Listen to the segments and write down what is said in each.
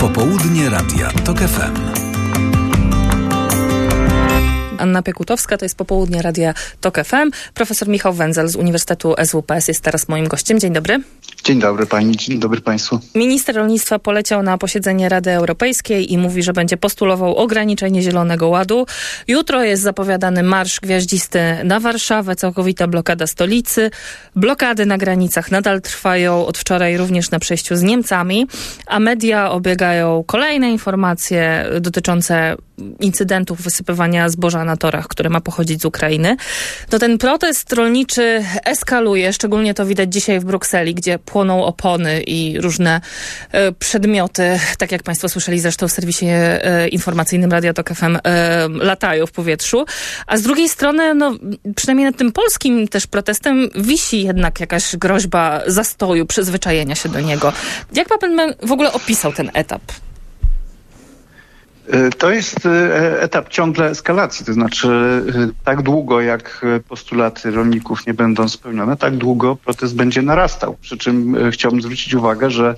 Popołudnie Radia TOK FM. Anna Piekutowska, to jest popołudnie Radia TOK FM. Profesor Michał Węzel z Uniwersytetu SWPS jest teraz moim gościem. Dzień dobry. Dzień dobry pani, dzień dobry państwu. Minister rolnictwa poleciał na posiedzenie Rady Europejskiej i mówi, że będzie postulował ograniczenie Zielonego Ładu. Jutro jest zapowiadany marsz gwiaździsty na Warszawę, całkowita blokada stolicy. Blokady na granicach nadal trwają od wczoraj również na przejściu z Niemcami, a media obiegają kolejne informacje dotyczące incydentów wysypywania zboża na które ma pochodzić z Ukrainy. To ten protest rolniczy eskaluje, szczególnie to widać dzisiaj w Brukseli, gdzie płoną opony i różne e, przedmioty, tak jak Państwo słyszeli zresztą w serwisie e, informacyjnym Radio Tok FM, e, latają w powietrzu. A z drugiej strony, no, przynajmniej nad tym polskim też protestem wisi jednak jakaś groźba zastoju, przyzwyczajenia się do niego. Jak Pan w ogóle opisał ten etap? E, to jest e, etap ciągle eskalacji, to znaczy e, tak długo jak postulaty rolników nie będą spełnione, tak długo protest będzie narastał. Przy czym chciałbym zwrócić uwagę, że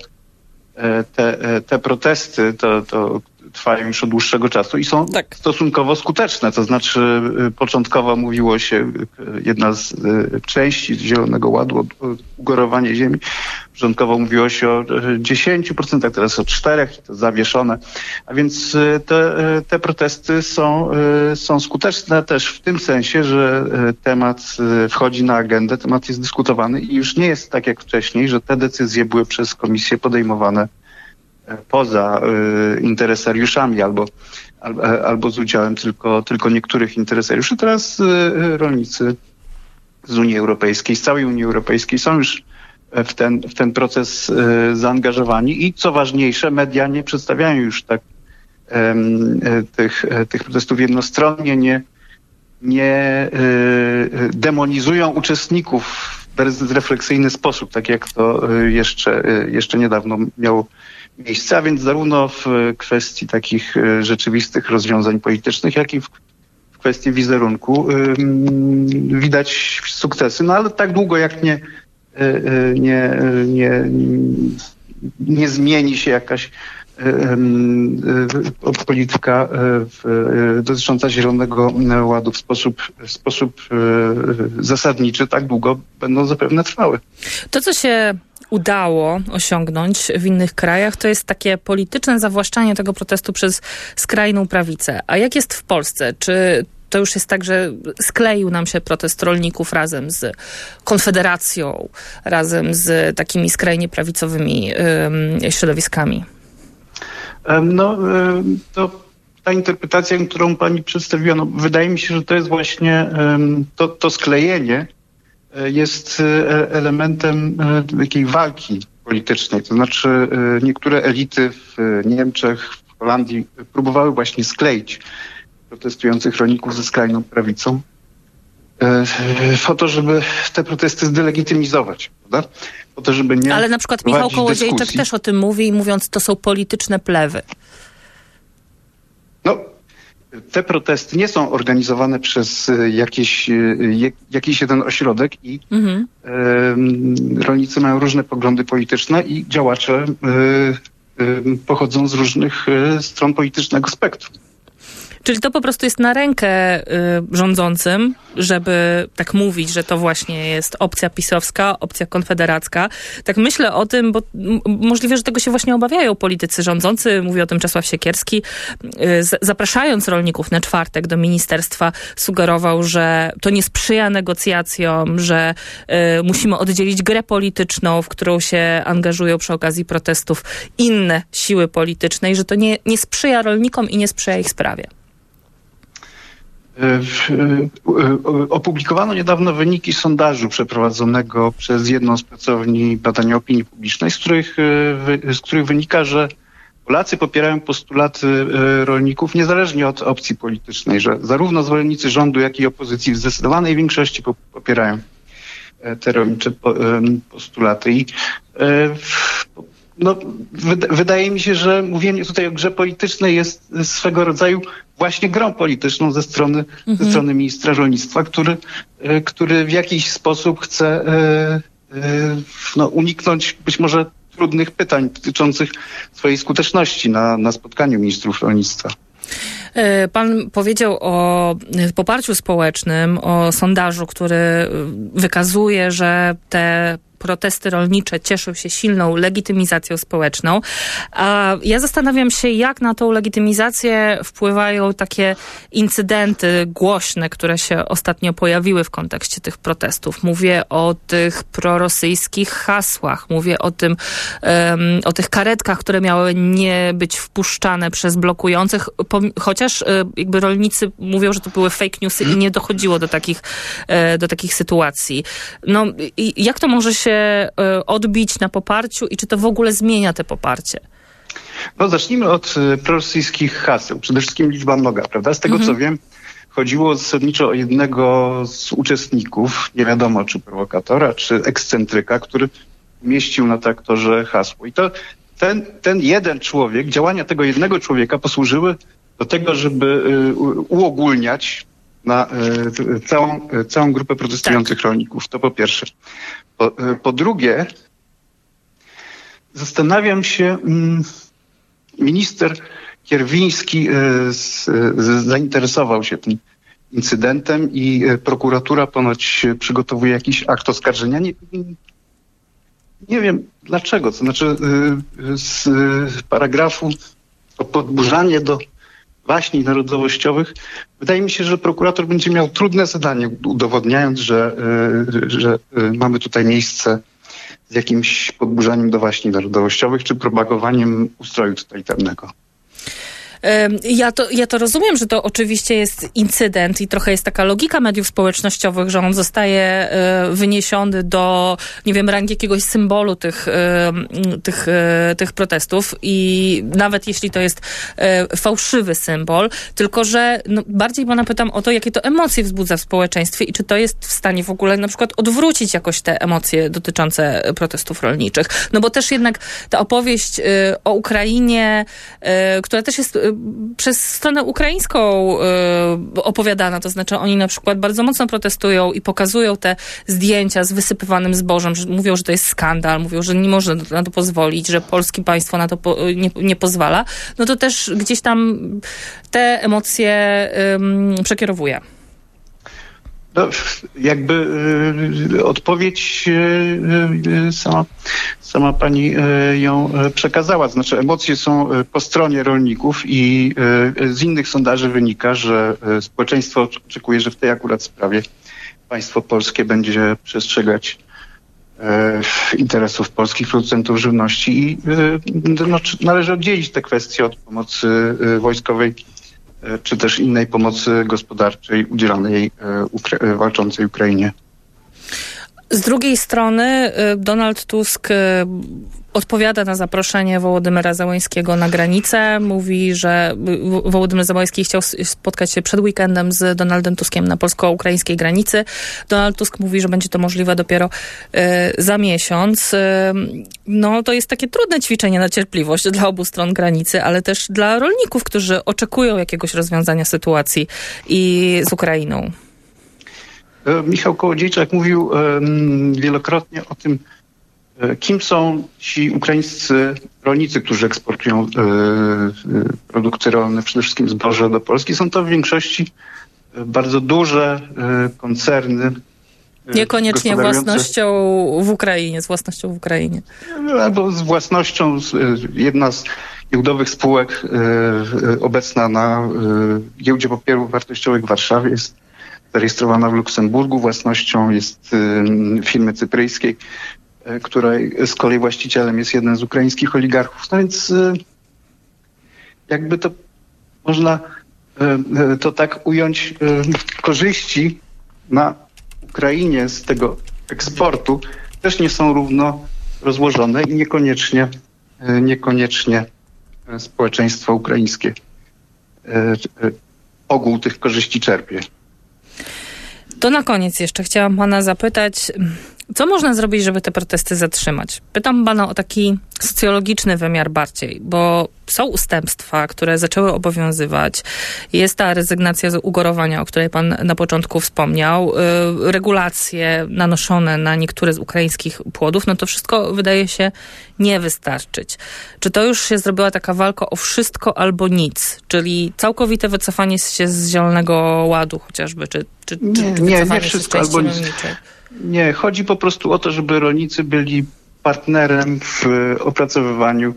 te, te protesty, to, to, trwają już od dłuższego czasu i są tak. stosunkowo skuteczne. To znaczy y, początkowo mówiło się, y, jedna z y, części Zielonego Ładu, ugorowanie ziemi, początkowo mówiło się o 10%, teraz o 4% i to zawieszone. A więc te, te protesty są, są skuteczne też w tym sensie, że temat wchodzi na agendę, temat jest dyskutowany i już nie jest tak jak wcześniej, że te decyzje były przez komisję podejmowane poza y, interesariuszami albo, e, albo z udziałem tylko, tylko niektórych interesariuszy. Teraz y, rolnicy z Unii Europejskiej, z całej Unii Europejskiej są już w ten, w ten proces y, zaangażowani i co ważniejsze, media nie przedstawiają już tak tych, tych protestów jednostronnie, nie, nie demonizują uczestników bezrefleksyjny sposób, tak jak to jeszcze, jeszcze niedawno miało miejsce, a więc zarówno w kwestii takich e, rzeczywistych rozwiązań politycznych, jak i w, kwestii wizerunku widać sukcesy, no ale tak długo jak nie, nie, nie, nie zmieni się jakaś polityka dotycząca Zielonego Ładu w sposób, w sposób zasadniczy, tak długo będą zapewne trwały. To, co się udało osiągnąć w innych krajach, to jest takie polityczne zawłaszczanie tego protestu przez skrajną prawicę. A jak jest w Polsce? Czy to już jest tak, że skleił nam się protest rolników razem z Konfederacją, razem z takimi skrajnie prawicowymi środowiskami? No, to ta interpretacja, którą pani przedstawiła, no, wydaje mi się, że to jest właśnie to, to sklejenie jest e, elementem e, takiej walki politycznej. To znaczy niektóre elity w Niemczech, w Holandii próbowały właśnie skleić protestujących rolników ze skrajną prawicą po to, żeby te protesty zdelegitymizować, prawda? Po to, żeby nie Ale na przykład Michał Kołodziejczak dyskusji. też o tym mówi, mówiąc, to są polityczne plewy. No, te protesty nie są organizowane przez e, jakieś, e, jakiś jeden ośrodek i mhm. rolnicy mają różne poglądy polityczne i działacze pochodzą z różnych stron politycznego spektrum. Czyli to po prostu jest na rękę y, rządzącym, żeby tak mówić, że to właśnie jest opcja pisowska, opcja konfederacka. Tak myślę o tym, bo możliwe, że tego się właśnie obawiają politycy rządzący. Mówi o tym Czesław Siekierski. Y, zapraszając rolników na czwartek do ministerstwa, sugerował, że to nie sprzyja negocjacjom, że y, musimy oddzielić grę polityczną, w którą się angażują przy okazji protestów inne siły polityczne i że to nie, nie sprzyja rolnikom i nie sprzyja ich sprawie. E, e, opublikowano niedawno wyniki sondażu przeprowadzonego przez jedną z pracowni badania opinii publicznej, z których, e, z których wynika, że Polacy popierają postulaty rolników niezależnie od opcji politycznej, że zarówno zwolennicy rządu, jak i opozycji w zdecydowanej większości popierają te rolnicze postulaty. I no, wydaje mi się, że mówienie tutaj o grze politycznej jest swego rodzaju właśnie grą polityczną ze strony, mhm. ze strony ministra rolnictwa, który, który w jakiś sposób chce no, uniknąć być może trudnych pytań dotyczących swojej skuteczności na, na spotkaniu ministrów rolnictwa. E, pan powiedział o poparciu społecznym, o sondażu, który wykazuje, że te protesty rolnicze cieszą się silną legitymizacją społeczną. A ja zastanawiam się, jak na tą legitymizację wpływają takie incydenty głośne, które się ostatnio pojawiły w kontekście tych protestów. Mówię o tych prorosyjskich hasłach, mówię o tym, um, o tych karetkach, które miały nie być wpuszczane przez blokujących, chociaż e, jakby rolnicy mówią, że to były fake newsy i nie dochodziło do takich, e, do takich sytuacji. No, jak to może się E, odbić na poparciu i czy to w ogóle zmienia te poparcie? No zacznijmy od e, prorosyjskich haseł. Przede wszystkim liczba mnoga, prawda? Z tego mhm. co wiem, chodziło zasadniczo o jednego z uczestników, nie wiadomo czy prowokatora, czy ekscentryka, który umieścił na traktorze hasło. I to ten, ten jeden człowiek, działania tego jednego człowieka posłużyły do tego, żeby e, uogólniać na całą, całą grupę protestujących tak. rolników. To po pierwsze. Po, e, po drugie, zastanawiam się, mm, minister Kierwiński e, zainteresował się tym incydentem i e, prokuratura ponoć przygotowuje jakiś akt oskarżenia. Nie, nie wiem dlaczego. To znaczy z paragrafu o podburzanie do waśni narodowościowych, wydaje mi się, że prokurator będzie miał trudne zadanie, udowodniając, że, e, że e, mamy tutaj miejsce z jakimś podburzaniem do waśni narodowościowych czy propagowaniem ustroju totalitarnego. Ja to, ja to rozumiem, że to oczywiście jest incydent i trochę jest taka logika mediów społecznościowych, że on zostaje e, wyniesiony do, nie wiem, rangi jakiegoś symbolu tych, tych, e, tych protestów i nawet jeśli to jest e, fałszywy symbol, tylko że no, bardziej pana pytam o to, jakie to emocje wzbudza w społeczeństwie i czy to jest w stanie w ogóle na przykład odwrócić jakoś te emocje dotyczące protestów rolniczych. No bo też jednak ta opowieść o Ukrainie, która też jest przez stronę ukraińską y, opowiadana, to znaczy oni na przykład bardzo mocno protestują i pokazują te zdjęcia z wysypywanym zbożem, że mówią, że to jest skandal, mówią, że nie można na to pozwolić, że polskie państwo na to po, nie, nie pozwala, no to też gdzieś tam te emocje przekierowuje. No, jakby y, odpowiedź y, y, sama, sama pani ją przekazała. Znaczy emocje są po stronie rolników i z innych sondaży wynika, że społeczeństwo oczekuje, że w tej akurat sprawie państwo polskie będzie przestrzegać interesów polskich producentów żywności i no, należy oddzielić te kwestie od pomocy wojskowej czy też innej pomocy gospodarczej udzielanej e, e, walczącej Ukrainie. Z drugiej strony Donald Tusk odpowiada na zaproszenie Wołodymyra Załańskiego na granicę. Mówi, że Wołodymyr Załański chciał spotkać się przed weekendem z Donaldem Tuskiem na polsko-ukraińskiej granicy. Donald Tusk mówi, że będzie to możliwe dopiero y, za miesiąc. Y, no to jest takie trudne ćwiczenie na cierpliwość dla obu stron granicy, ale też dla rolników, którzy oczekują jakiegoś rozwiązania sytuacji i z Ukrainą. E, Michał Kołodziejczak mówił um, wielokrotnie o tym, E, kim są ci ukraińscy rolnicy, którzy eksportują e, e, produkty rolne, przede wszystkim zboże do Polski? Są to w większości bardzo duże koncerny. Niekoniecznie własnością w Ukrainie, z własnością w Ukrainie. Albo z własnością, jedna z giełdowych spółek obecna na giełdzie papierów wartościowych w Warszawie jest zarejestrowana w Luksemburgu. Własnością jest firmy cypryjskiej, E, której z kolei właścicielem jest jeden z ukraińskich oligarchów. No więc e, jakby to można to tak ująć, korzyści na Ukrainie z tego eksportu też nie są równo rozłożone i niekoniecznie, niekoniecznie społeczeństwo ukraińskie ogół tych korzyści czerpie. To na koniec jeszcze chciałam pana zapytać, Co można zrobić, żeby te protesty zatrzymać? Pytam pana o taki socjologiczny wymiar bardziej, bo są ustępstwa, które zaczęły obowiązywać. Jest ta rezygnacja z ugorowania, o której pan na początku wspomniał, yy, regulacje nanoszone na niektóre z ukraińskich płodów, no to wszystko wydaje się nie wystarczyć. Czy to już się zrobiła taka walka o wszystko albo nic, czyli całkowite wycofanie się z Zielonego Ładu chociażby, czy, czy, nie, czy nie, nie wszystko albo nic. Nie, chodzi po prostu o to, żeby rolnicy byli partnerem w opracowywaniu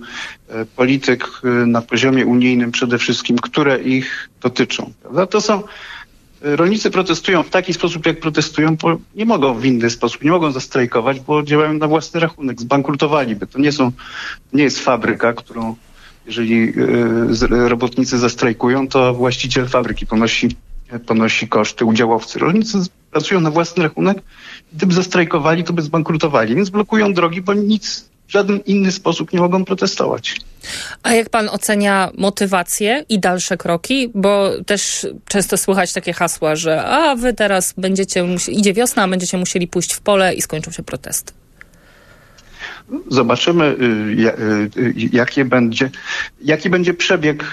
e, polityk e, na poziomie unijnym przede wszystkim, które ich dotyczą. Prawda? To są e, rolnicy protestują w taki sposób, jak protestują, bo nie mogą w inny sposób, nie mogą zastrajkować, bo działają na własny rachunek, zbankrutowaliby. To nie są, nie jest fabryka, którą jeżeli robotnicy zastrajkują, to właściciel fabryki ponosi, ponosi koszty, udziałowcy. Rolnicy pracują na własny rachunek. Gdyby zastrajkowali, to by zbankrutowali, więc blokują drogi, bo nic w żaden inny sposób nie mogą protestować. A jak pan ocenia motywację i dalsze kroki? Bo też często słychać takie hasła, że a wy teraz będziecie, idzie wiosna, a będziecie musieli pójść w pole i skończą się protesty. Zobaczymy, y, y, jakie będzie, jaki będzie przebieg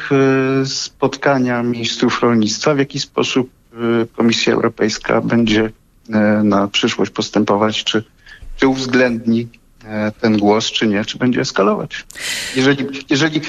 y, spotkania ministrów rolnictwa, w jaki sposób Komisja Europejska będzie na przyszłość postępować, czy, czy uwzględni ten głos, czy nie, czy będzie eskalować. Jeżeli, jeżeli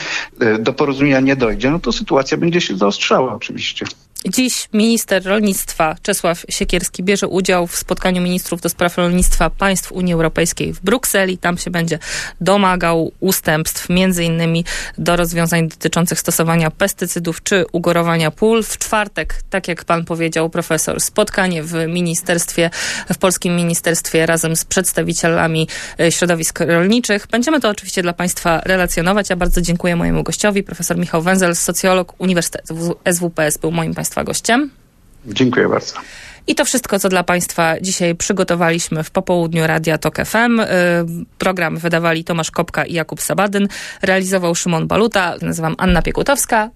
do porozumienia nie dojdzie, no to sytuacja będzie się zaostrzała oczywiście. Dziś minister rolnictwa Czesław Siekierski bierze udział w spotkaniu ministrów do spraw rolnictwa państw Unii Europejskiej w Brukseli. Tam się będzie domagał ustępstw, między innymi do rozwiązań dotyczących stosowania pestycydów czy ugorowania pól. W czwartek, tak jak pan powiedział profesor, spotkanie w ministerstwie, w polskim ministerstwie razem z przedstawicielami e, środowisk rolniczych. Będziemy to oczywiście dla państwa relacjonować. Ja bardzo dziękuję mojemu gościowi, profesor Michał Węzel, socjolog Uniwersytetu SWPS był moim państwa Państwa gościem. Dziękuję bardzo. I to wszystko, co dla Państwa dzisiaj przygotowaliśmy w popołudniu Radia Tok FM. Y, program wydawali Tomasz Kopka i Jakub Sabadyn. Realizował Szymon Baluta. Nazywam Anna Piekutowska.